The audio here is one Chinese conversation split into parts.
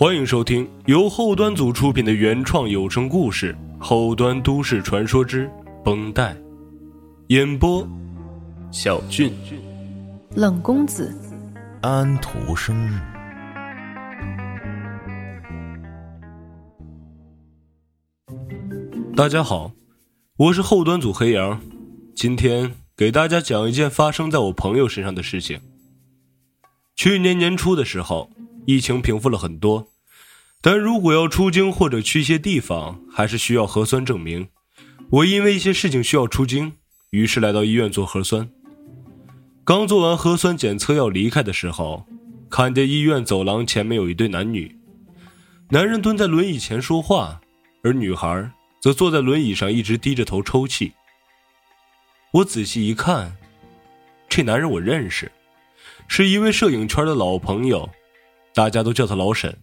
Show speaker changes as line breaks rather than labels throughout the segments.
欢迎收听由后端组出品的原创有声故事《后端都市传说之绷带》，演播：小俊、
冷公子、
安徒生。
大家好，我是后端组黑羊，今天给大家讲一件发生在我朋友身上的事情。去年年初的时候，疫情平复了很多，但如果要出京或者去一些地方，还是需要核酸证明。我因为一些事情需要出京，于是来到医院做核酸。刚做完核酸检测要离开的时候，看见医院走廊前面有一对男女，男人蹲在轮椅前说话，而女孩。则坐在轮椅上，一直低着头抽泣。我仔细一看，这男人我认识，是一位摄影圈的老朋友，大家都叫他老沈。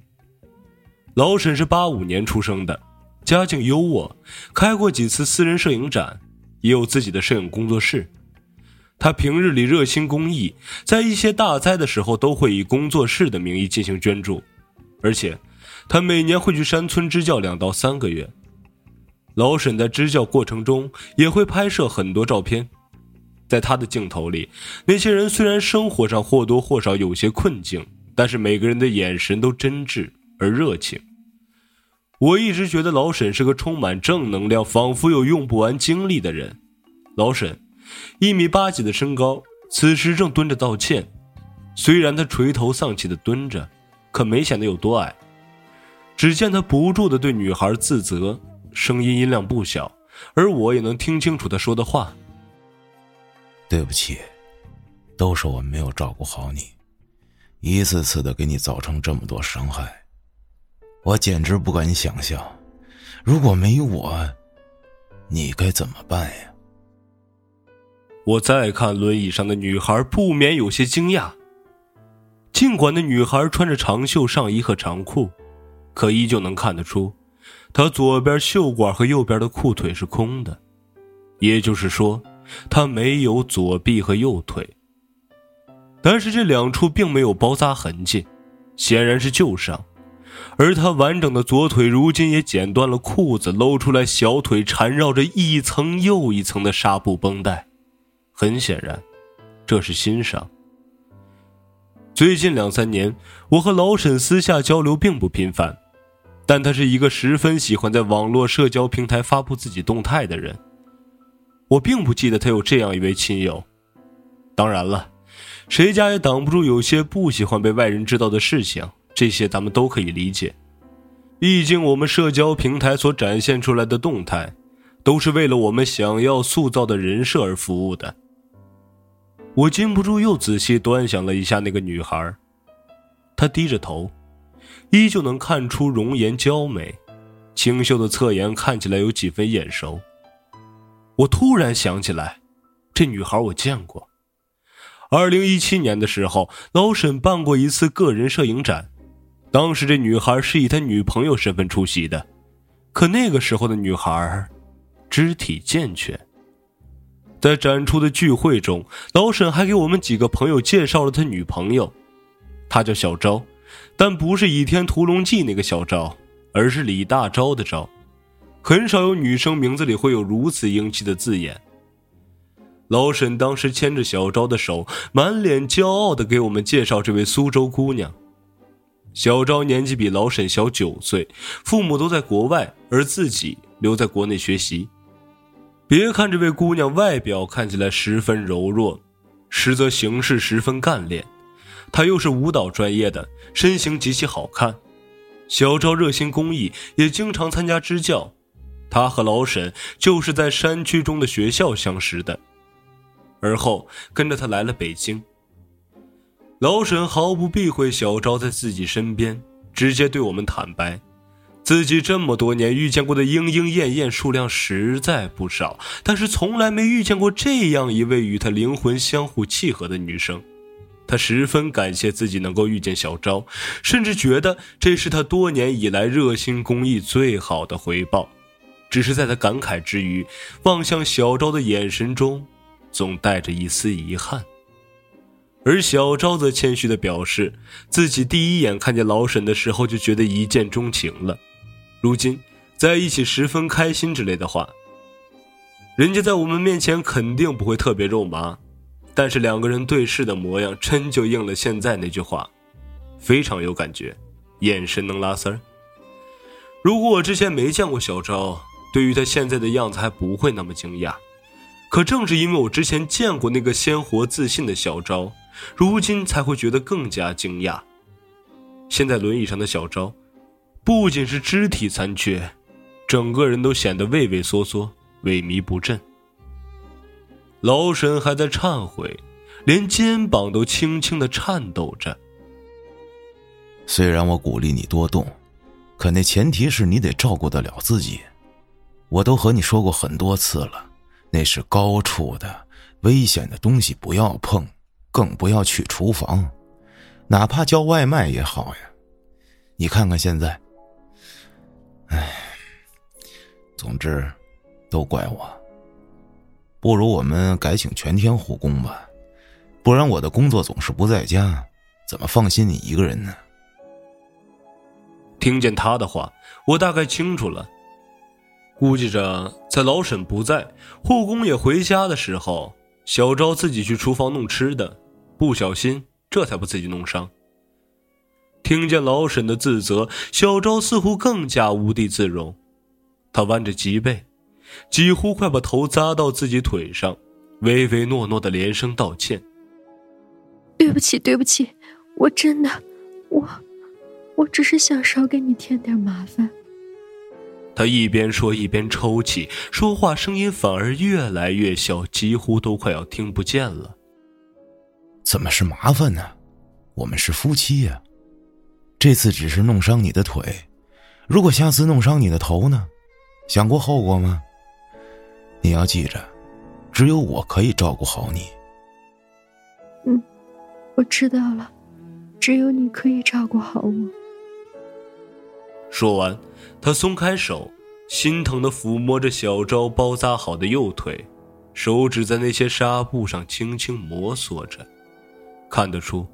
老沈是八五年出生的，家境优渥，开过几次私人摄影展，也有自己的摄影工作室。他平日里热心公益，在一些大灾的时候，都会以工作室的名义进行捐助，而且他每年会去山村支教两到三个月。老沈在支教过程中也会拍摄很多照片，在他的镜头里，那些人虽然生活上或多或少有些困境，但是每个人的眼神都真挚而热情。我一直觉得老沈是个充满正能量、仿佛有用不完精力的人。老沈，一米八几的身高，此时正蹲着道歉。虽然他垂头丧气的蹲着，可没显得有多矮。只见他不住的对女孩自责。声音音量不小，而我也能听清楚他说的话。
对不起，都是我没有照顾好你，一次次的给你造成这么多伤害，我简直不敢想象，如果没有我，你该怎么办呀？
我再看轮椅上的女孩，不免有些惊讶。尽管那女孩穿着长袖上衣和长裤，可依旧能看得出。她左边袖管和右边的裤腿是空的，也就是说，她没有左臂和右腿。但是这两处并没有包扎痕迹，显然是旧伤。而他完整的左腿如今也剪断了裤子，露出来小腿缠绕着一层又一层的纱布绷带，很显然，这是新伤。最近两三年，我和老沈私下交流并不频繁。但他是一个十分喜欢在网络社交平台发布自己动态的人。我并不记得他有这样一位亲友。当然了，谁家也挡不住有些不喜欢被外人知道的事情，这些咱们都可以理解。毕竟我们社交平台所展现出来的动态，都是为了我们想要塑造的人设而服务的。我禁不住又仔细端详了一下那个女孩，她低着头。依旧能看出容颜娇美，清秀的侧颜看起来有几分眼熟。我突然想起来，这女孩我见过。二零一七年的时候，老沈办过一次个人摄影展，当时这女孩是以他女朋友身份出席的，可那个时候的女孩，肢体健全。在展出的聚会中，老沈还给我们几个朋友介绍了他女朋友，她叫小昭。但不是《倚天屠龙记》那个小昭，而是李大钊的钊。很少有女生名字里会有如此英气的字眼。老沈当时牵着小昭的手，满脸骄傲的给我们介绍这位苏州姑娘。小昭年纪比老沈小九岁，父母都在国外，而自己留在国内学习。别看这位姑娘外表看起来十分柔弱，实则行事十分干练。她又是舞蹈专业的，身形极其好看。小昭热心公益，也经常参加支教。她和老沈就是在山区中的学校相识的，而后跟着他来了北京。老沈毫不避讳小昭在自己身边，直接对我们坦白，自己这么多年遇见过的莺莺燕燕数量实在不少，但是从来没遇见过这样一位与他灵魂相互契合的女生。他十分感谢自己能够遇见小昭，甚至觉得这是他多年以来热心公益最好的回报。只是在他感慨之余，望向小昭的眼神中，总带着一丝遗憾。而小昭则谦虚的表示，自己第一眼看见老沈的时候就觉得一见钟情了，如今在一起十分开心之类的话。人家在我们面前肯定不会特别肉麻，但是两个人对视的模样，真就应了现在那句话，非常有感觉，眼神能拉丝儿。如果我之前没见过小昭，对于他现在的样子还不会那么惊讶，可正是因为我之前见过那个鲜活自信的小昭。如今才会觉得更加惊讶。现在轮椅上的小昭，不仅是肢体残缺，整个人都显得畏畏缩缩、萎靡不振。老沈还在忏悔，连肩膀都轻轻的颤抖着。
虽然我鼓励你多动，可那前提是你得照顾得了自己。我都和你说过很多次了，那是高处的、危险的东西，不要碰。更不要去厨房，哪怕叫外卖也好呀。你看看现在，唉，总之，都怪我。不如我们改请全天护工吧，不然我的工作总是不在家，怎么放心你一个人呢？
听见他的话，我大概清楚了，估计着在老沈不在，护工也回家的时候，小昭自己去厨房弄吃的。不小心，这才不自己弄伤。听见老沈的自责，小昭似乎更加无地自容。他弯着脊背，几乎快把头扎到自己腿上，唯唯诺诺的连声道歉：“
对不起，对不起，我真的，我，我只是想少给你添点麻烦。”
他一边说一边抽泣，说话声音反而越来越小，几乎都快要听不见了。
怎么是麻烦呢？我们是夫妻呀。这次只是弄伤你的腿，如果下次弄伤你的头呢？想过后果吗？你要记着，只有我可以照顾好你。
嗯，我知道了，只有你可以照顾好我。
说完，他松开手，心疼的抚摸着小昭包扎好的右腿，手指在那些纱布上轻轻摩挲着。看得出，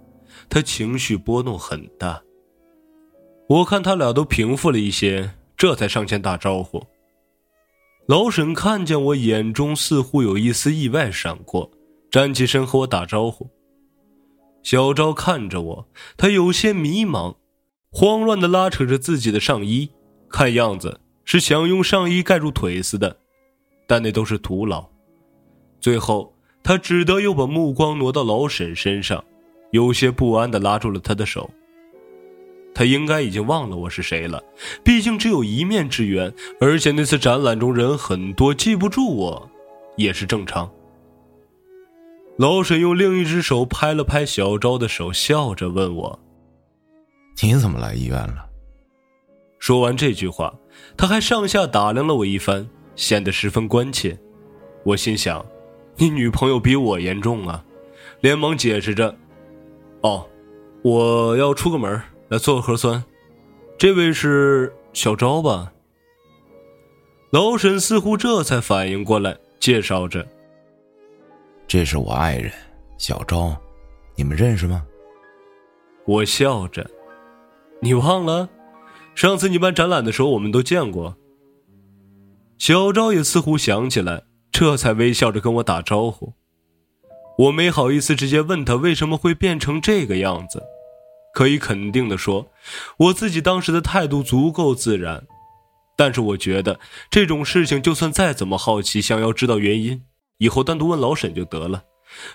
他情绪波动很大。我看他俩都平复了一些，这才上前打招呼。老沈看见我，眼中似乎有一丝意外闪过，站起身和我打招呼。小昭看着我，他有些迷茫，慌乱的拉扯着自己的上衣，看样子是想用上衣盖住腿似的，但那都是徒劳。最后。他只得又把目光挪到老沈身上，有些不安的拉住了他的手。他应该已经忘了我是谁了，毕竟只有一面之缘，而且那次展览中人很多，记不住我，也是正常。老沈用另一只手拍了拍小昭的手，笑着问我：“
你怎么来医院了？”
说完这句话，他还上下打量了我一番，显得十分关切。我心想。你女朋友比我严重啊，连忙解释着：“哦，我要出个门来做个核酸。这位是小昭吧？”老沈似乎这才反应过来，介绍着：“
这是我爱人小昭，你们认识吗？”
我笑着：“你忘了？上次你办展览的时候，我们都见过。”小昭也似乎想起来。这才微笑着跟我打招呼，我没好意思直接问他为什么会变成这个样子，可以肯定的说，我自己当时的态度足够自然，但是我觉得这种事情就算再怎么好奇，想要知道原因，以后单独问老沈就得了，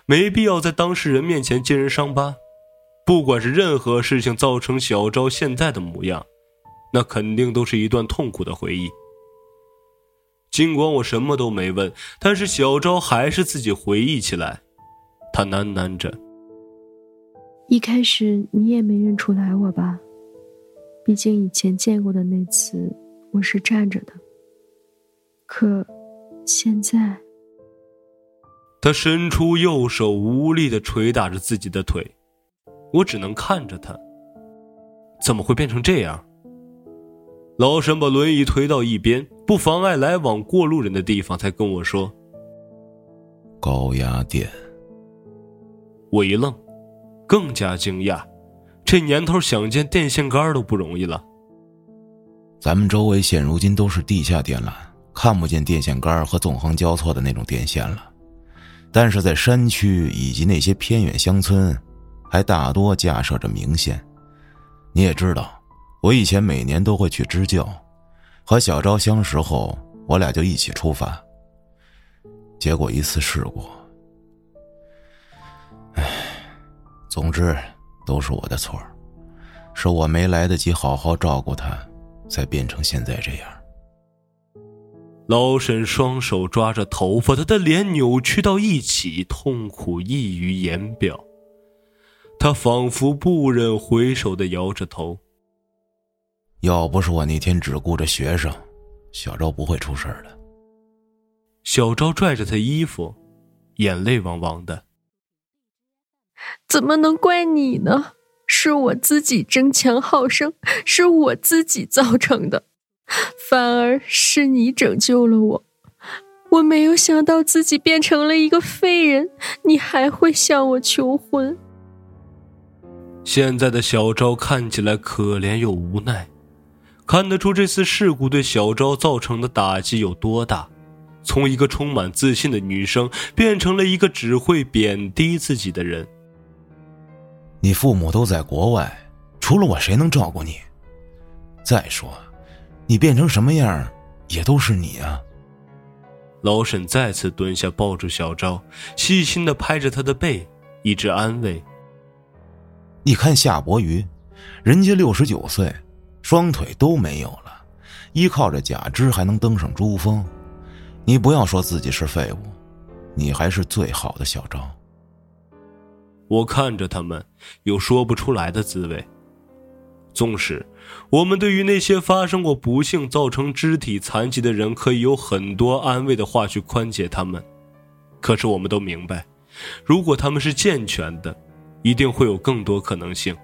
没必要在当事人面前揭人伤疤。不管是任何事情造成小昭现在的模样，那肯定都是一段痛苦的回忆。尽管我什么都没问，但是小昭还是自己回忆起来。他喃喃着：“
一开始你也没认出来我吧？毕竟以前见过的那次我是站着的。可现在……”
他伸出右手，无力的捶打着自己的腿。我只能看着他。怎么会变成这样？老沈把轮椅推到一边，不妨碍来往过路人的地方，才跟我说：“
高压电。”
我一愣，更加惊讶。这年头想见电线杆都不容易了。
咱们周围现如今都是地下电缆，看不见电线杆和纵横交错的那种电线了。但是在山区以及那些偏远乡村，还大多架设着明线。你也知道，我以前每年都会去支教，和小昭相识后，我俩就一起出发。结果一次事故，唉，总之。都是我的错，是我没来得及好好照顾他，才变成现在这样。
老沈双手抓着头发，他的脸扭曲到一起，痛苦溢于言表。他仿佛不忍回首的摇着头。
要不是我那天只顾着学生，小昭不会出事的。
小昭拽着他衣服，眼泪汪汪的。
怎么能怪你呢？是我自己争强好胜，是我自己造成的，反而是你拯救了我。我没有想到自己变成了一个废人，你还会向我求婚。
现在的小昭看起来可怜又无奈，看得出这次事故对小昭造成的打击有多大，从一个充满自信的女生变成了一个只会贬低自己的人。
你父母都在国外，除了我谁能照顾你？再说，你变成什么样，也都是你啊。
老沈再次蹲下，抱住小昭，细心的拍着她的背，一直安慰。
你看夏伯渝，人家六十九岁，双腿都没有了，依靠着假肢还能登上珠峰。你不要说自己是废物，你还是最好的小昭。
我看着他们，有说不出来的滋味。纵使我们对于那些发生过不幸造成肢体残疾的人，可以有很多安慰的话去宽解他们，可是我们都明白，如果他们是健全的，一定会有更多可能性。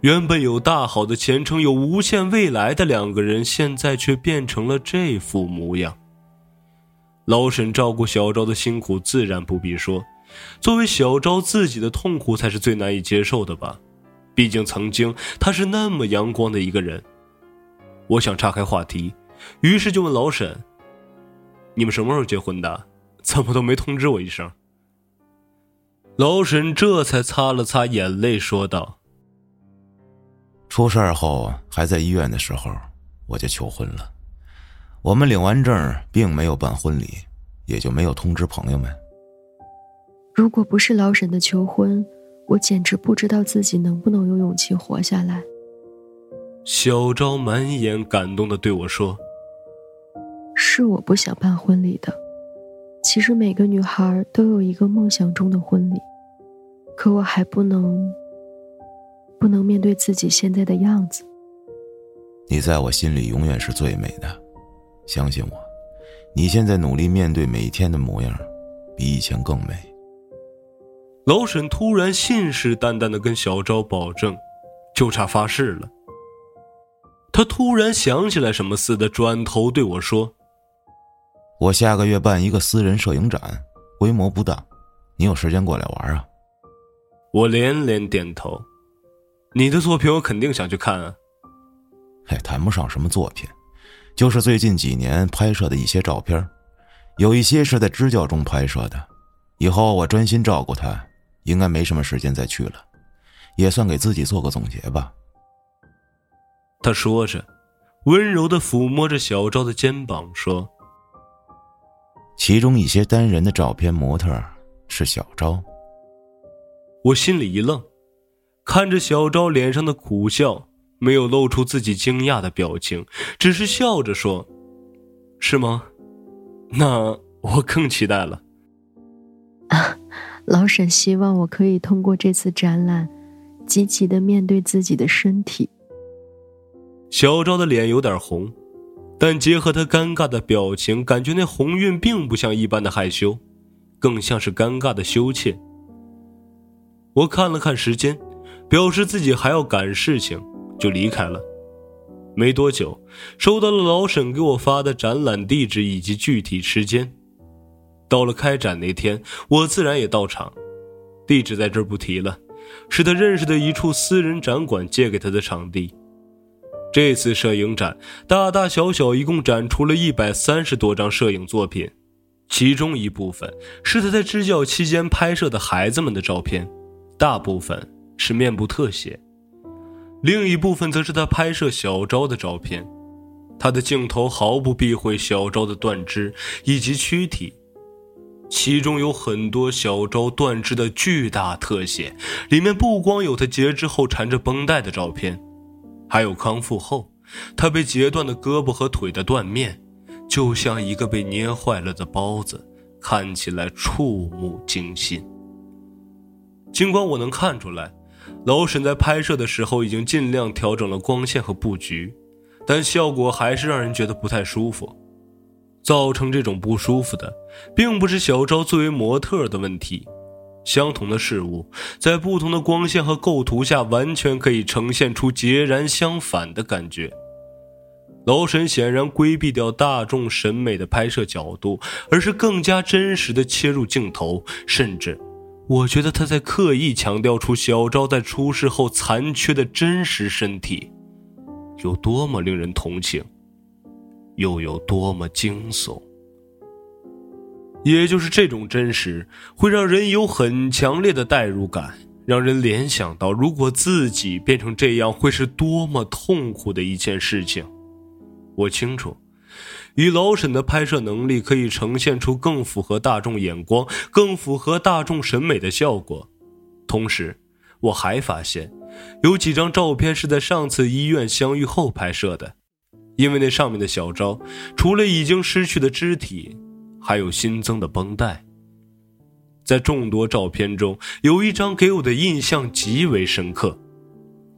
原本有大好的前程、有无限未来的两个人，现在却变成了这副模样。老沈照顾小昭的辛苦，自然不必说。作为小昭自己的痛苦才是最难以接受的吧，毕竟曾经他是那么阳光的一个人。我想岔开话题，于是就问老沈：“你们什么时候结婚的？怎么都没通知我一声？”老沈这才擦了擦眼泪，说道：“
出事后还在医院的时候，我就求婚了。我们领完证，并没有办婚礼，也就没有通知朋友们。”
如果不是老沈的求婚，我简直不知道自己能不能有勇气活下来。
小昭满眼感动的对我说：“
是我不想办婚礼的。其实每个女孩都有一个梦想中的婚礼，可我还不能，不能面对自己现在的样子。
你在我心里永远是最美的，相信我，你现在努力面对每一天的模样，比以前更美。”
老沈突然信誓旦旦的跟小昭保证，就差发誓了。他突然想起来什么似的，转头对我说：“
我下个月办一个私人摄影展，规模不大，你有时间过来玩啊？”
我连连点头：“你的作品我肯定想去看啊。”
哎，谈不上什么作品，就是最近几年拍摄的一些照片，有一些是在支教中拍摄的，以后我专心照顾他。应该没什么时间再去了，也算给自己做个总结吧。
他说着，温柔的抚摸着小赵的肩膀，说：“
其中一些单人的照片模特是小昭。”
我心里一愣，看着小昭脸上的苦笑，没有露出自己惊讶的表情，只是笑着说：“是吗？那我更期待了。”
啊。老沈希望我可以通过这次展览，积极的面对自己的身体。
小昭的脸有点红，但结合他尴尬的表情，感觉那红晕并不像一般的害羞，更像是尴尬的羞怯。我看了看时间，表示自己还要赶事情，就离开了。没多久，收到了老沈给我发的展览地址以及具体时间。到了开展那天，我自然也到场。地址在这儿不提了，是他认识的一处私人展馆借给他的场地。这次摄影展大大小小一共展出了一百三十多张摄影作品，其中一部分是他在支教期间拍摄的孩子们的照片，大部分是面部特写，另一部分则是他拍摄小昭的照片。他的镜头毫不避讳小昭的断肢以及躯体。其中有很多小昭断肢的巨大特写，里面不光有他截肢后缠着绷带的照片，还有康复后他被截断的胳膊和腿的断面，就像一个被捏坏了的包子，看起来触目惊心。尽管我能看出来，老沈在拍摄的时候已经尽量调整了光线和布局，但效果还是让人觉得不太舒服。造成这种不舒服的，并不是小昭作为模特的问题。相同的事物，在不同的光线和构图下，完全可以呈现出截然相反的感觉。老沈显然规避掉大众审美的拍摄角度，而是更加真实的切入镜头。甚至，我觉得他在刻意强调出小昭在出事后残缺的真实身体，有多么令人同情。又有多么惊悚？也就是这种真实，会让人有很强烈的代入感，让人联想到如果自己变成这样，会是多么痛苦的一件事情。我清楚，以老沈的拍摄能力，可以呈现出更符合大众眼光、更符合大众审美的效果。同时，我还发现，有几张照片是在上次医院相遇后拍摄的。因为那上面的小昭，除了已经失去的肢体，还有新增的绷带。在众多照片中，有一张给我的印象极为深刻。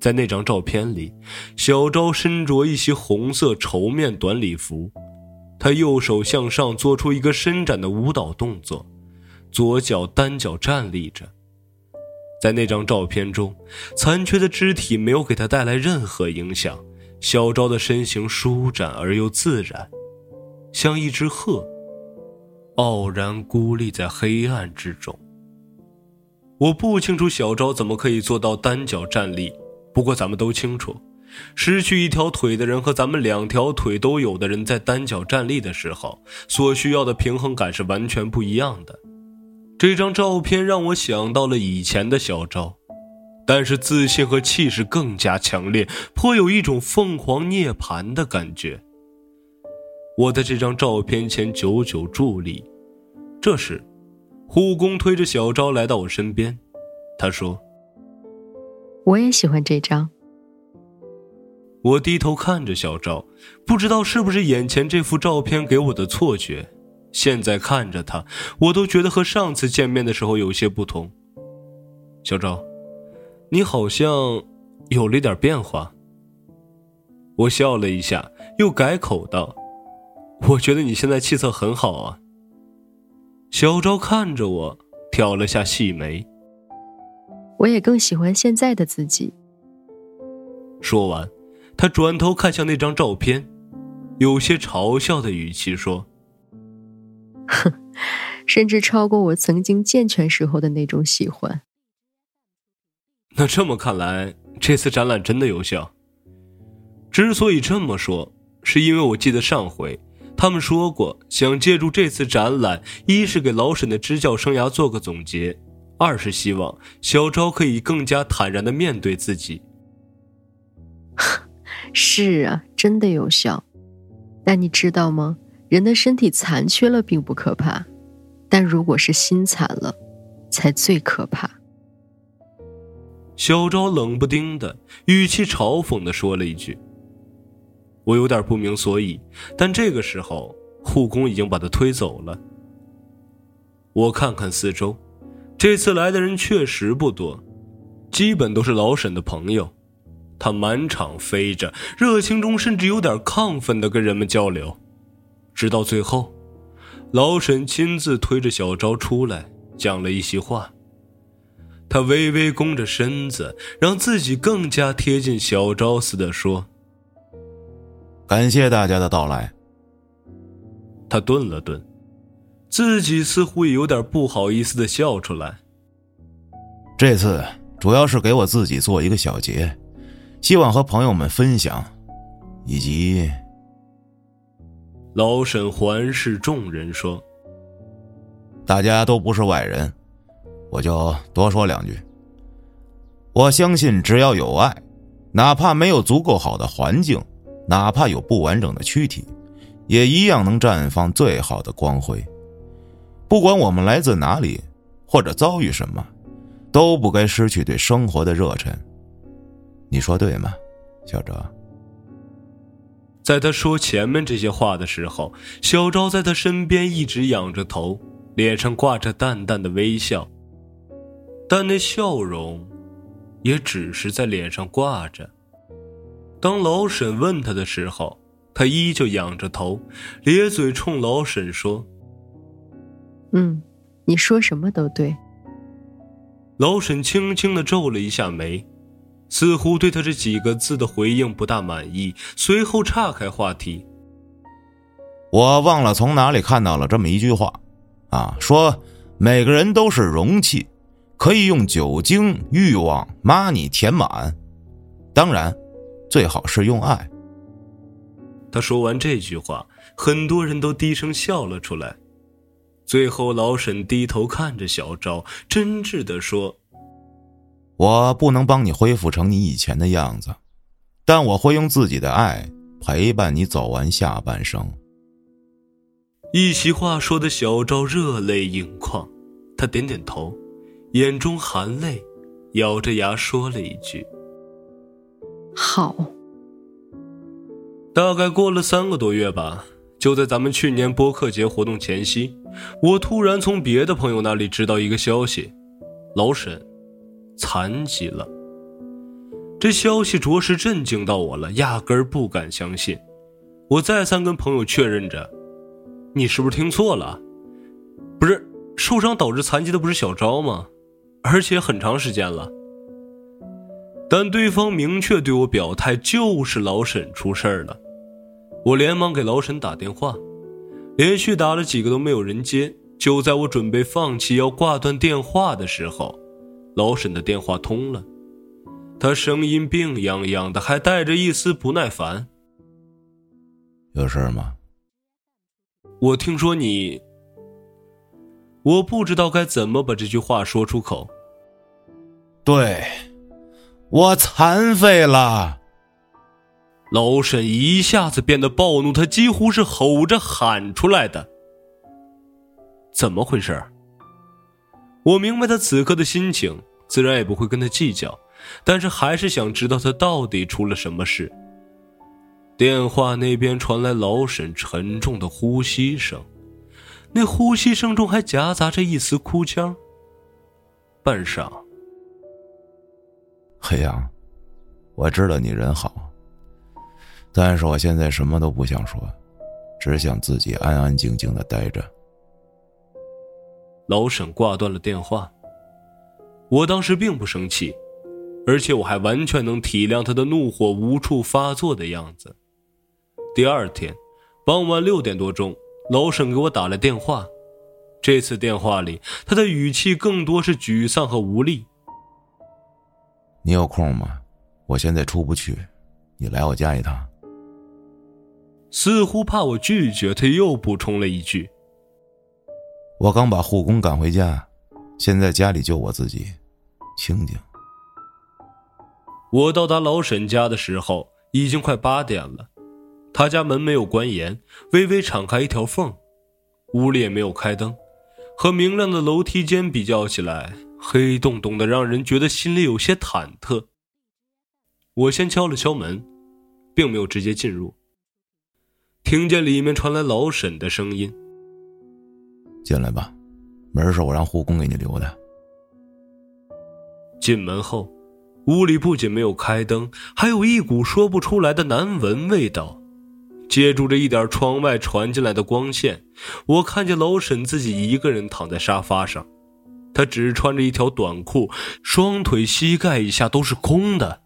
在那张照片里，小昭身着一袭红色绸面短礼服，他右手向上做出一个伸展的舞蹈动作，左脚单脚站立着。在那张照片中，残缺的肢体没有给他带来任何影响。小昭的身形舒展而又自然，像一只鹤，傲然孤立在黑暗之中。我不清楚小昭怎么可以做到单脚站立，不过咱们都清楚，失去一条腿的人和咱们两条腿都有的人在单脚站立的时候，所需要的平衡感是完全不一样的。这张照片让我想到了以前的小昭。但是自信和气势更加强烈，颇有一种凤凰涅槃的感觉。我在这张照片前久久伫立。这时，护工推着小昭来到我身边，他说：“
我也喜欢这张。”
我低头看着小昭，不知道是不是眼前这幅照片给我的错觉。现在看着他，我都觉得和上次见面的时候有些不同。小昭。你好像有了点变化。我笑了一下，又改口道：“我觉得你现在气色很好啊。”小昭看着我，挑了下细眉。
我也更喜欢现在的自己。
说完，他转头看向那张照片，有些嘲笑的语气说：“
哼，甚至超过我曾经健全时候的那种喜欢。”
那这么看来，这次展览真的有效。之所以这么说，是因为我记得上回他们说过，想借助这次展览，一是给老沈的支教生涯做个总结，二是希望小昭可以更加坦然的面对自己。
是啊，真的有效。但你知道吗？人的身体残缺了并不可怕，但如果是心残了，才最可怕。
小昭冷不丁的语气嘲讽的说了一句：“我有点不明所以。”但这个时候，护工已经把他推走了。我看看四周，这次来的人确实不多，基本都是老沈的朋友。他满场飞着，热情中甚至有点亢奋的跟人们交流，直到最后，老沈亲自推着小昭出来，讲了一席话。他微微弓着身子，让自己更加贴近小昭似的说：“
感谢大家的到来。”
他顿了顿，自己似乎也有点不好意思的笑出来。
这次主要是给我自己做一个小结，希望和朋友们分享，以及……
老沈环视众人说：“
大家都不是外人，我就多说两句。我相信，只要有爱，哪怕没有足够好的环境，哪怕有不完整的躯体，也一样能绽放最好的光辉。不管我们来自哪里，或者遭遇什么。”都不该失去对生活的热忱，你说对吗，小哲？
在他说前面这些话的时候，小昭在他身边一直仰着头，脸上挂着淡淡的微笑，但那笑容，也只是在脸上挂着。当老沈问他的时候，他依旧仰着头，咧嘴冲老沈说：“
嗯，你说什么都对。”
老沈轻轻的皱了一下眉，似乎对他这几个字的回应不大满意，随后岔开话题。
我忘了从哪里看到了这么一句话，啊，说每个人都是容器，可以用酒精、欲望、money 填满，当然，最好是用爱。
他说完这句话，很多人都低声笑了出来。最后，老沈低头看着小昭，真挚的说：“
我不能帮你恢复成你以前的样子，但我会用自己的爱陪伴你走完下半生。”
一席话说的小昭热泪盈眶，他点点头，眼中含泪，咬着牙说了一句：“
好。”
大概过了三个多月吧。就在咱们去年播客节活动前夕，我突然从别的朋友那里知道一个消息：老沈残疾了。这消息着实震惊到我了，压根儿不敢相信。我再三跟朋友确认着：“你是不是听错了？不是受伤导致残疾的不是小昭吗？而且很长时间了。”但对方明确对我表态，就是老沈出事儿了。我连忙给老沈打电话，连续打了几个都没有人接。就在我准备放弃要挂断电话的时候，老沈的电话通了，他声音病怏怏的，还带着一丝不耐烦：“
有事吗？”
我听说你……我不知道该怎么把这句话说出口。
对，我残废了。
老沈一下子变得暴怒，他几乎是吼着喊出来的：“怎么回事？”我明白他此刻的心情，自然也不会跟他计较，但是还是想知道他到底出了什么事。电话那边传来老沈沉重的呼吸声，那呼吸声中还夹杂着一丝哭腔。半晌，
黑阳，我知道你人好。但是我现在什么都不想说，只想自己安安静静的待着。
老沈挂断了电话。我当时并不生气，而且我还完全能体谅他的怒火无处发作的样子。第二天傍晚六点多钟，老沈给我打了电话。这次电话里，他的语气更多是沮丧和无力。
你有空吗？我现在出不去，你来我家一趟。
似乎怕我拒绝，他又补充了一句：“
我刚把护工赶回家，现在家里就我自己，清静。”
我到达老沈家的时候已经快八点了，他家门没有关严，微微敞开一条缝，屋里也没有开灯，和明亮的楼梯间比较起来，黑洞洞的，让人觉得心里有些忐忑。我先敲了敲门，并没有直接进入。听见里面传来老沈的声音：“
进来吧，门是我让护工给你留的。”
进门后，屋里不仅没有开灯，还有一股说不出来的难闻味道。借助着一点窗外传进来的光线，我看见老沈自己一个人躺在沙发上，他只穿着一条短裤，双腿膝盖以下都是空的，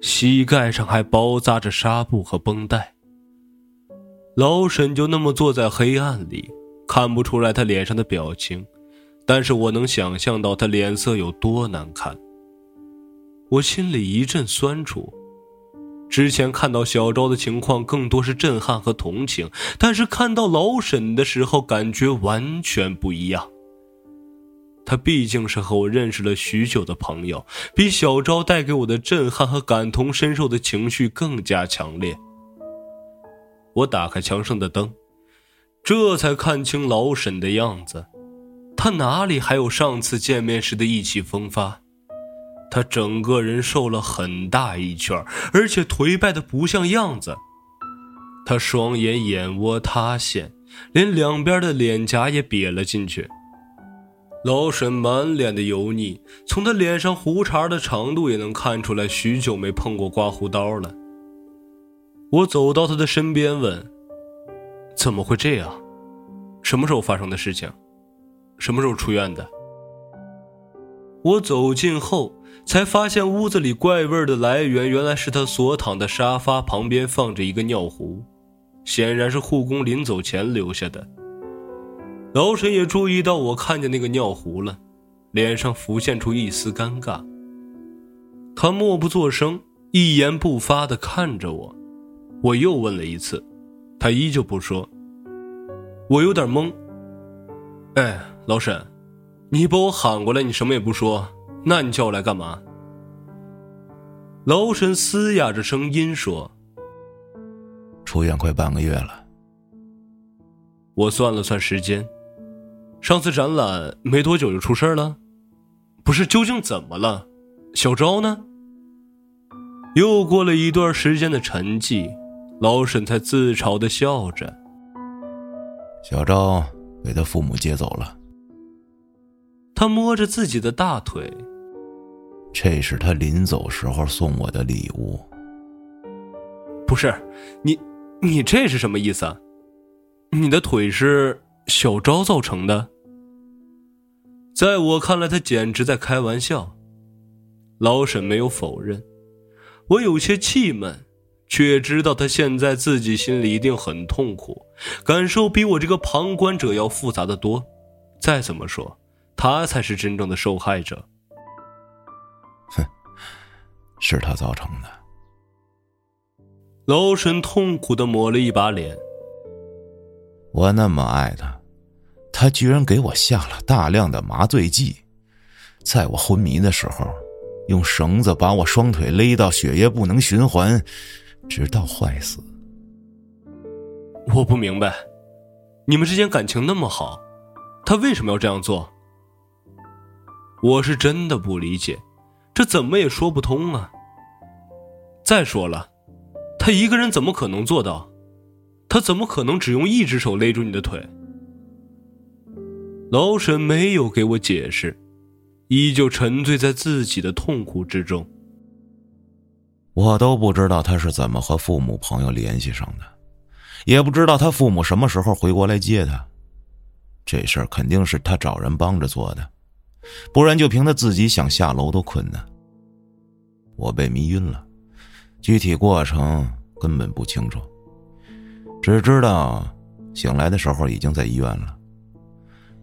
膝盖上还包扎着纱布和绷带。老沈就那么坐在黑暗里，看不出来他脸上的表情，但是我能想象到他脸色有多难看。我心里一阵酸楚。之前看到小昭的情况，更多是震撼和同情，但是看到老沈的时候，感觉完全不一样。他毕竟是和我认识了许久的朋友，比小昭带给我的震撼和感同身受的情绪更加强烈。我打开墙上的灯，这才看清老沈的样子，他哪里还有上次见面时的意气风发？他整个人瘦了很大一圈，而且颓败的不像样子。他双眼眼窝塌陷，连两边的脸颊也瘪了进去。老沈满脸的油腻，从他脸上胡茬的长度也能看出来，许久没碰过刮胡刀了。我走到他的身边问：“怎么会这样？什么时候发生的事情？什么时候出院的？”我走近后。才发现屋子里怪味的来源，原来是他所躺的沙发旁边放着一个尿壶，显然是护工临走前留下的。老沈也注意到我看见那个尿壶了，脸上浮现出一丝尴尬。他默不作声，一言不发的看着我。我又问了一次，他依旧不说。我有点懵。哎，老沈，你把我喊过来，你什么也不说。那你叫我来干嘛？老沈嘶哑着声音说：“
出院快半个月了。”
我算了算时间，上次展览没多久就出事了。不是，究竟怎么了？小昭呢？又过了一段时间的沉寂，老沈才自嘲的笑着：“
小昭被他父母接走了。”
他摸着自己的大腿。
这是他临走时候送我的礼物。
不是，你，你这是什么意思？你的腿是小昭造成的？在我看来，他简直在开玩笑。老沈没有否认，我有些气闷，却知道他现在自己心里一定很痛苦，感受比我这个旁观者要复杂的多。再怎么说，他才是真正的受害者。
哼是他造成的。
老沈痛苦的抹了一把脸。
我那么爱他，他居然给我下了大量的麻醉剂，在我昏迷的时候，用绳子把我双腿勒到血液不能循环，直到坏死。
我不明白，你们之间感情那么好，他为什么要这样做？我是真的不理解。这怎么也说不通啊！再说了，他一个人怎么可能做到？他怎么可能只用一只手勒住你的腿？老沈没有给我解释，依旧沉醉在自己的痛苦之中。
我都不知道他是怎么和父母朋友联系上的，也不知道他父母什么时候回国来接他。这事儿肯定是他找人帮着做的，不然就凭他自己想下楼都困难。我被迷晕了，具体过程根本不清楚，只知道醒来的时候已经在医院了。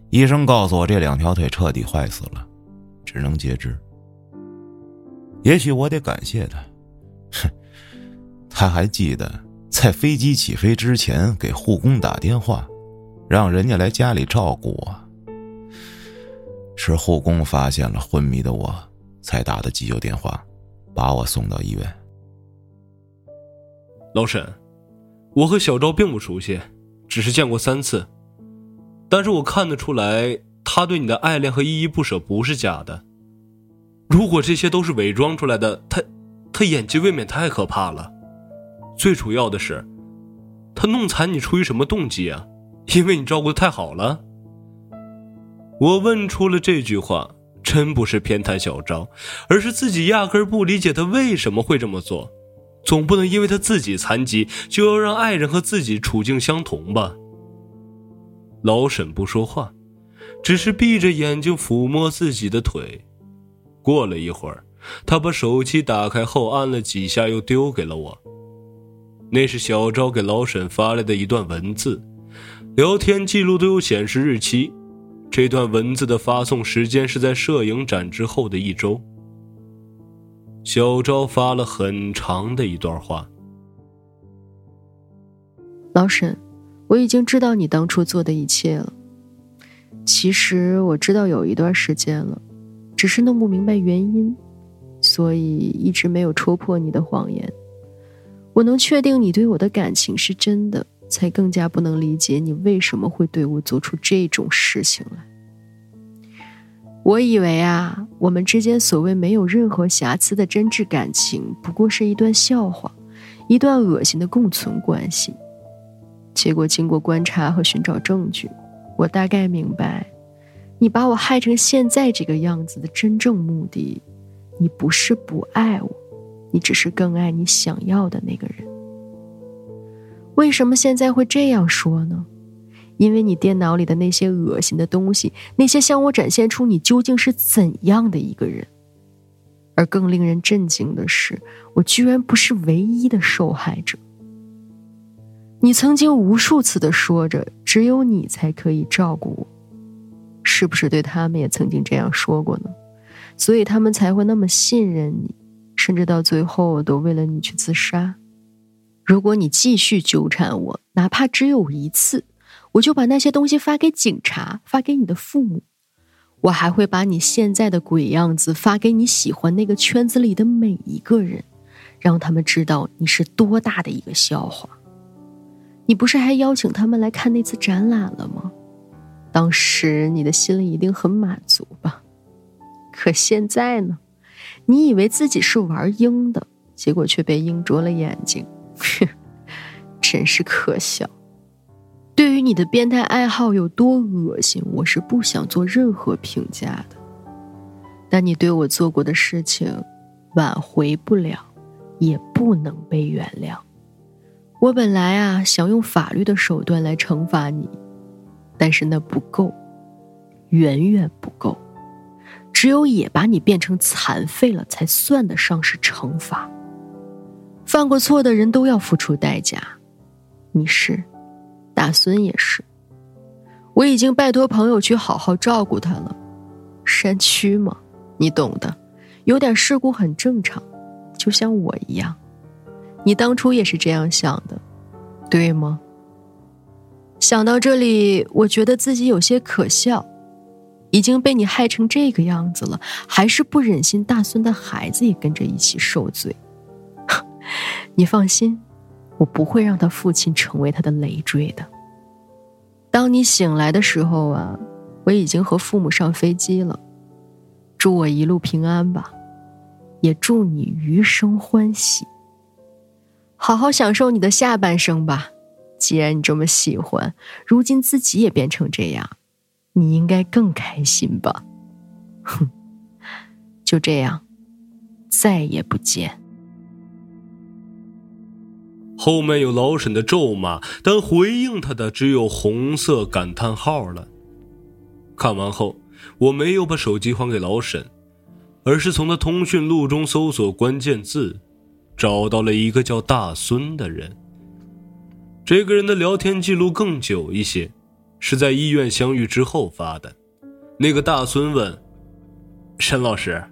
医生告诉我，这两条腿彻底坏死了，只能截肢。也许我得感谢他，哼，他还记得在飞机起飞之前给护工打电话，让人家来家里照顾我。是护工发现了昏迷的我，才打的急救电话。把我送到医院。
老沈，我和小昭并不熟悉，只是见过三次，但是我看得出来，他对你的爱恋和依依不舍不是假的。如果这些都是伪装出来的，他，他演技未免太可怕了。最主要的是，他弄残你出于什么动机啊？因为你照顾的太好了。我问出了这句话。真不是偏袒小昭，而是自己压根不理解他为什么会这么做。总不能因为他自己残疾，就要让爱人和自己处境相同吧？老沈不说话，只是闭着眼睛抚摸自己的腿。过了一会儿，他把手机打开后按了几下，又丢给了我。那是小昭给老沈发来的一段文字，聊天记录都有显示日期。这段文字的发送时间是在摄影展之后的一周。小昭发了很长的一段话。
老沈，我已经知道你当初做的一切了。其实我知道有一段时间了，只是弄不明白原因，所以一直没有戳破你的谎言。我能确定你对我的感情是真的，才更加不能理解你为什么会对我做出这种事情来。我以为啊，我们之间所谓没有任何瑕疵的真挚感情，不过是一段笑话，一段恶心的共存关系。结果，经过观察和寻找证据，我大概明白，你把我害成现在这个样子的真正目的，你不是不爱我，你只是更爱你想要的那个人。为什么现在会这样说呢？因为你电脑里的那些恶心的东西，那些向我展现出你究竟是怎样的一个人。而更令人震惊的是，我居然不是唯一的受害者。你曾经无数次的说着，只有你才可以照顾我，是不是对他们也曾经这样说过呢？所以他们才会那么信任你，甚至到最后都为了你去自杀。如果你继续纠缠我，哪怕只有一次，我就把那些东西发给警察，发给你的父母，我还会把你现在的鬼样子发给你喜欢那个圈子里的每一个人，让他们知道你是多大的一个笑话。你不是还邀请他们来看那次展览了吗？当时你的心里一定很满足吧？可现在呢？你以为自己是玩鹰的，结果却被鹰啄了眼睛，哼，真是可笑。对于你的变态爱好有多恶心，我是不想做任何评价的。但你对我做过的事情，挽回不了，也不能被原谅。我本来啊想用法律的手段来惩罚你，但是那不够，远远不够。只有也把你变成残废了，才算得上是惩罚。犯过错的人都要付出代价，你是，大孙也是。我已经拜托朋友去好好照顾他了。山区嘛，你懂的，有点事故很正常，就像我一样。你当初也是这样想的，对吗？想到这里，我觉得自己有些可笑，已经被你害成这个样子了，还是不忍心大孙的孩子也跟着一起受罪。你放心，我不会让他父亲成为他的累赘的。当你醒来的时候啊，我已经和父母上飞机了。祝我一路平安吧，也祝你余生欢喜。好好享受你的下半生吧，既然你这么喜欢，如今自己也变成这样，你应该更开心吧。哼，就这样，再也不见。
后面有老沈的咒骂，但回应他的只有红色感叹号了。看完后，我没有把手机还给老沈，而是从他通讯录中搜索关键字。找到了一个叫大孙的人。这个人的聊天记录更久一些，是在医院相遇之后发的。那个大孙问：“沈老师，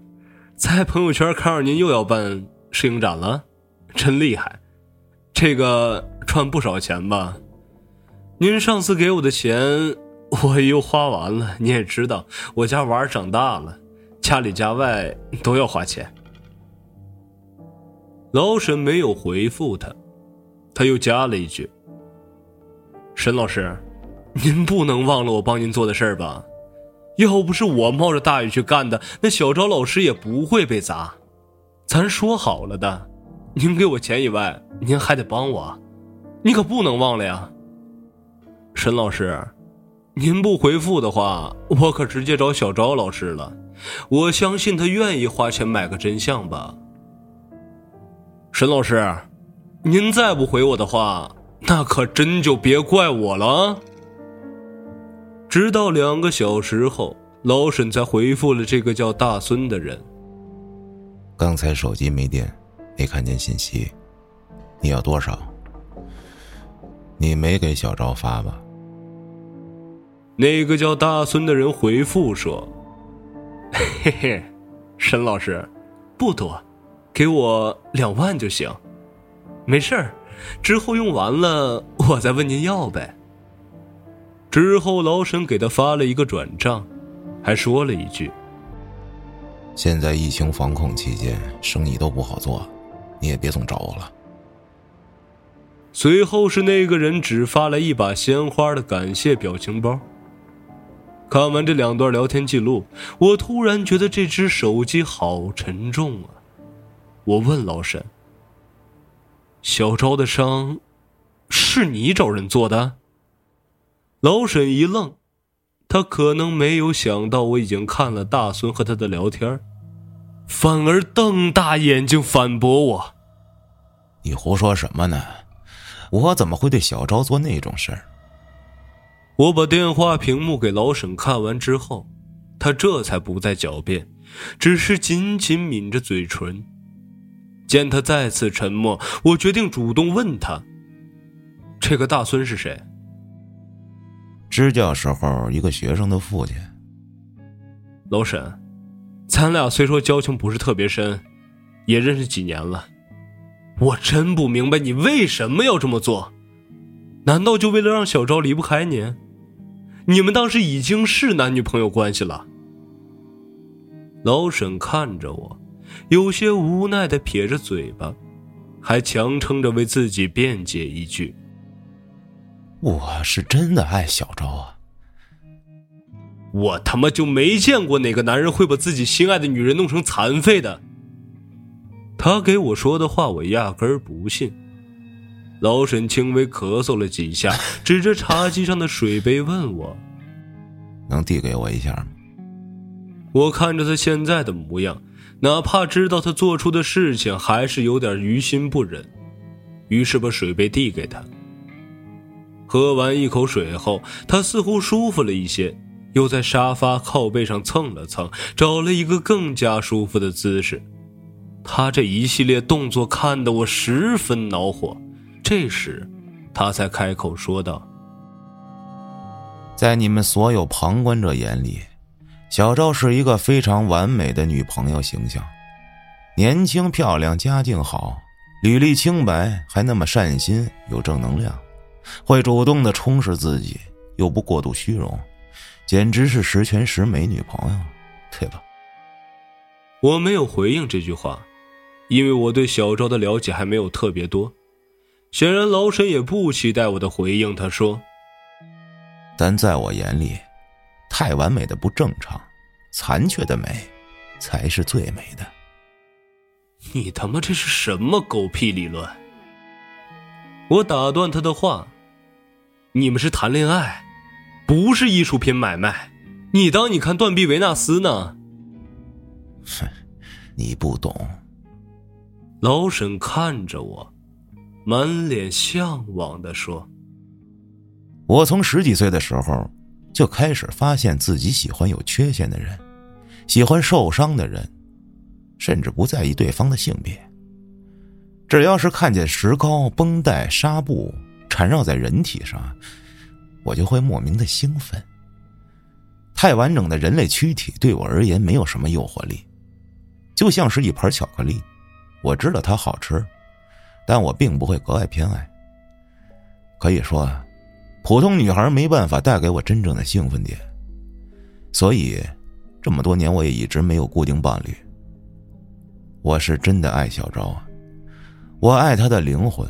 在朋友圈看到您又要办摄影展了，真厉害！这个赚不少钱吧？您上次给我的钱我又花完了。你也知道，我家娃长大了，家里家外都要花钱。”老沈没有回复他，他又加了一句：“沈老师，您不能忘了我帮您做的事儿吧？要不是我冒着大雨去干的，那小赵老师也不会被砸。咱说好了的，您给我钱以外，您还得帮我，你可不能忘了呀。”沈老师，您不回复的话，我可直接找小昭老师了。我相信他愿意花钱买个真相吧。沈老师，您再不回我的话，那可真就别怪我了。直到两个小时后，老沈才回复了这个叫大孙的人。
刚才手机没电，没看见信息。你要多少？你没给小昭发吧？
那个叫大孙的人回复说：“嘿嘿，沈老师，不多。”给我两万就行，没事儿，之后用完了我再问您要呗。之后老沈给他发了一个转账，还说了一句：“
现在疫情防控期间，生意都不好做，你也别总找我了。”
随后是那个人只发来一把鲜花的感谢表情包。看完这两段聊天记录，我突然觉得这只手机好沉重啊！我问老沈：“小昭的伤，是你找人做的？”老沈一愣，他可能没有想到我已经看了大孙和他的聊天，反而瞪大眼睛反驳我：“
你胡说什么呢？”我怎么会对小昭做那种事儿？
我把电话屏幕给老沈看完之后，他这才不再狡辩，只是紧紧抿着嘴唇。见他再次沉默，我决定主动问他：“这个大孙是谁？”
支教时候一个学生的父亲。
老沈，咱俩虽说交情不是特别深，也认识几年了。我真不明白你为什么要这么做，难道就为了让小昭离不开你？你们当时已经是男女朋友关系了。老沈看着我，有些无奈的撇着嘴巴，还强撑着为自己辩解一句：“
我是真的爱小昭啊！
我他妈就没见过哪个男人会把自己心爱的女人弄成残废的。”他给我说的话，我压根儿不信。老沈轻微咳嗽了几下，指着茶几上的水杯问我：“
能递给我一下吗？”
我看着他现在的模样，哪怕知道他做出的事情，还是有点于心不忍，于是把水杯递给他。喝完一口水后，他似乎舒服了一些，又在沙发靠背上蹭了蹭，找了一个更加舒服的姿势。他这一系列动作看得我十分恼火，这时，他才开口说道：“
在你们所有旁观者眼里，小赵是一个非常完美的女朋友形象，年轻漂亮，家境好，履历清白，还那么善心，有正能量，会主动的充实自己，又不过度虚荣，简直是十全十美女朋友，对吧？”
我没有回应这句话。因为我对小昭的了解还没有特别多，显然老沈也不期待我的回应。他说：“
但在我眼里，太完美的不正常，残缺的美，才是最美的。”
你他妈这是什么狗屁理论？我打断他的话：“你们是谈恋爱，不是艺术品买卖。你当你看断臂维纳斯呢？”
哼，你不懂。
老沈看着我，满脸向往的说：“
我从十几岁的时候就开始发现自己喜欢有缺陷的人，喜欢受伤的人，甚至不在意对方的性别。只要是看见石膏、绷带、纱布缠绕在人体上，我就会莫名的兴奋。太完整的人类躯体对我而言没有什么诱惑力，就像是一盘巧克力。”我知道它好吃，但我并不会格外偏爱。可以说，普通女孩没办法带给我真正的兴奋点。所以，这么多年我也一直没有固定伴侣。我是真的爱小昭啊，我爱她的灵魂。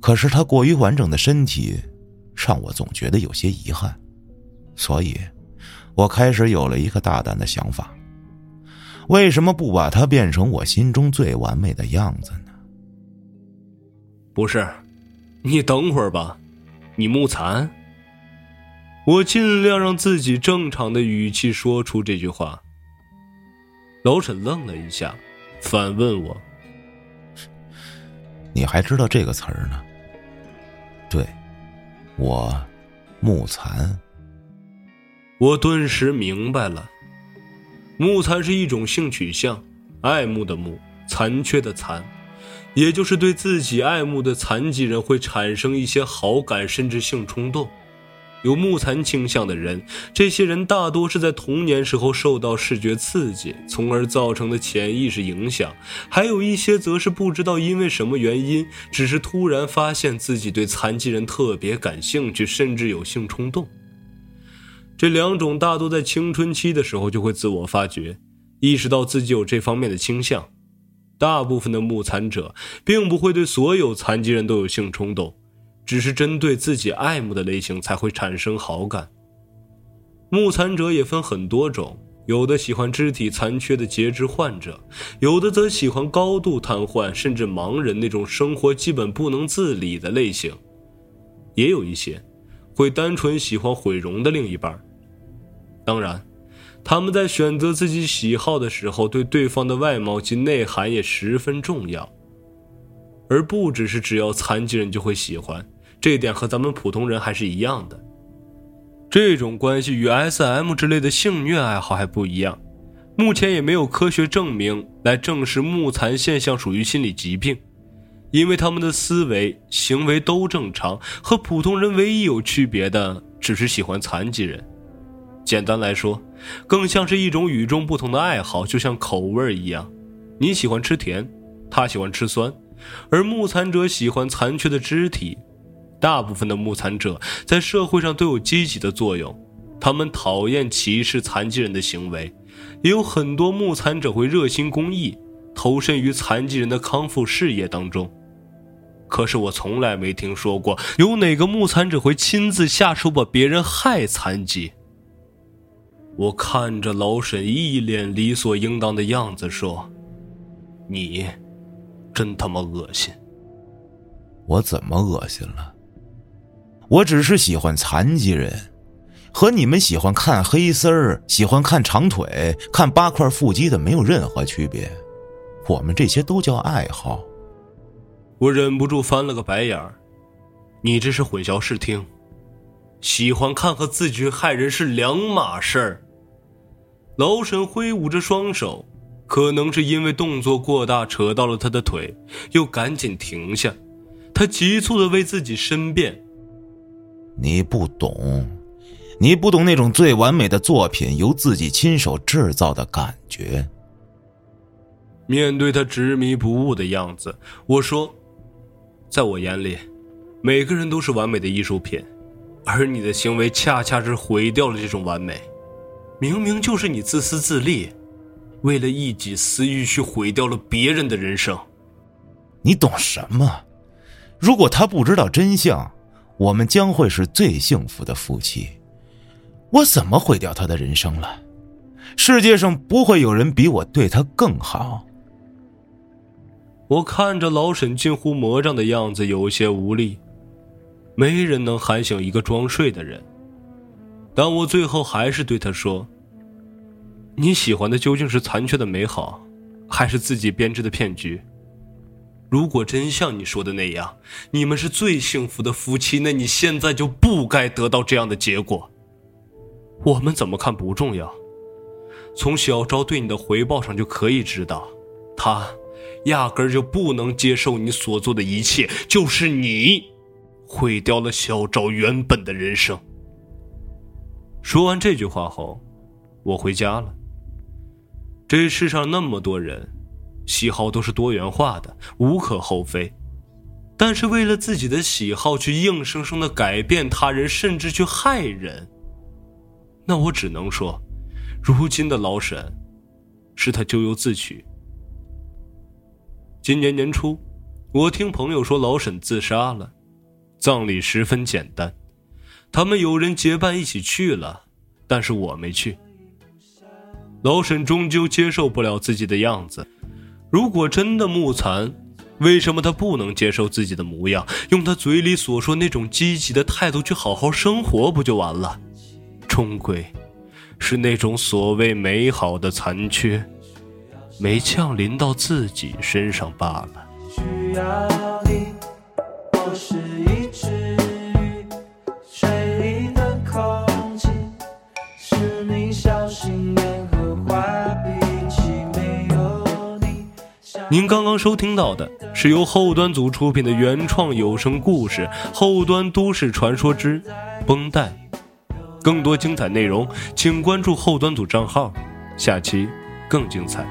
可是她过于完整的身体，让我总觉得有些遗憾。所以，我开始有了一个大胆的想法。为什么不把它变成我心中最完美的样子呢？
不是，你等会儿吧，你木残。我尽量让自己正常的语气说出这句话。老沈愣了一下，反问我：“
你还知道这个词儿呢？”对，我木残。
我顿时明白了。木残是一种性取向，爱慕的慕，残缺的残，也就是对自己爱慕的残疾人会产生一些好感，甚至性冲动。有木残倾向的人，这些人大多是在童年时候受到视觉刺激，从而造成的潜意识影响；还有一些则是不知道因为什么原因，只是突然发现自己对残疾人特别感兴趣，甚至有性冲动。这两种大多在青春期的时候就会自我发觉，意识到自己有这方面的倾向。大部分的木残者并不会对所有残疾人都有性冲动。只是针对自己爱慕的类型才会产生好感。目残者也分很多种，有的喜欢肢体残缺的截肢患者，有的则喜欢高度瘫痪甚至盲人那种生活基本不能自理的类型，也有一些会单纯喜欢毁容的另一半。当然，他们在选择自己喜好的时候，对对方的外貌及内涵也十分重要，而不只是只要残疾人就会喜欢。这点和咱们普通人还是一样的。这种关系与 S.M 之类的性虐爱好还不一样，目前也没有科学证明来证实木残现象属于心理疾病，因为他们的思维行为都正常，和普通人唯一有区别的只是喜欢残疾人。简单来说，更像是一种与众不同的爱好，就像口味一样，你喜欢吃甜，他喜欢吃酸，而木残者喜欢残缺的肢体。大部分的木残者在社会上都有积极的作用，他们讨厌歧视残疾人的行为，也有很多木残者会热心公益，投身于残疾人的康复事业当中。可是我从来没听说过有哪个木残者会亲自下手把别人害残疾。我看着老沈一脸理所应当的样子说：“你，真他妈恶心！
我怎么恶心了？”我只是喜欢残疾人，和你们喜欢看黑丝儿、喜欢看长腿、看八块腹肌的没有任何区别。我们这些都叫爱好。
我忍不住翻了个白眼儿，你这是混淆视听。喜欢看和自己去害人是两码事儿。老沈挥舞着双手，可能是因为动作过大扯到了他的腿，又赶紧停下。他急促的为自己申辩。
你不懂，你不懂那种最完美的作品由自己亲手制造的感觉。
面对他执迷不悟的样子，我说：“在我眼里，每个人都是完美的艺术品，而你的行为恰恰是毁掉了这种完美。明明就是你自私自利，为了一己私欲去毁掉了别人的人生。
你懂什么？如果他不知道真相。”我们将会是最幸福的夫妻，我怎么毁掉他的人生了？世界上不会有人比我对他更好。
我看着老沈近乎魔障的样子，有些无力。没人能喊醒一个装睡的人，但我最后还是对他说：“你喜欢的究竟是残缺的美好，还是自己编织的骗局？”如果真像你说的那样，你们是最幸福的夫妻，那你现在就不该得到这样的结果。我们怎么看不重要，从小昭对你的回报上就可以知道，他压根儿就不能接受你所做的一切，就是你毁掉了小昭原本的人生。说完这句话后，我回家了。这世上那么多人。喜好都是多元化的，无可厚非。但是为了自己的喜好去硬生生的改变他人，甚至去害人，那我只能说，如今的老沈，是他咎由自取。今年年初，我听朋友说老沈自杀了，葬礼十分简单，他们有人结伴一起去了，但是我没去。老沈终究接受不了自己的样子。如果真的木残，为什么他不能接受自己的模样，用他嘴里所说那种积极的态度去好好生活，不就完了？终归，是那种所谓美好的残缺，没降临到自己身上罢了。需要你您刚刚收听到的是由后端组出品的原创有声故事《后端都市传说之绷带》。更多精彩内容，请关注后端组账号，下期更精彩。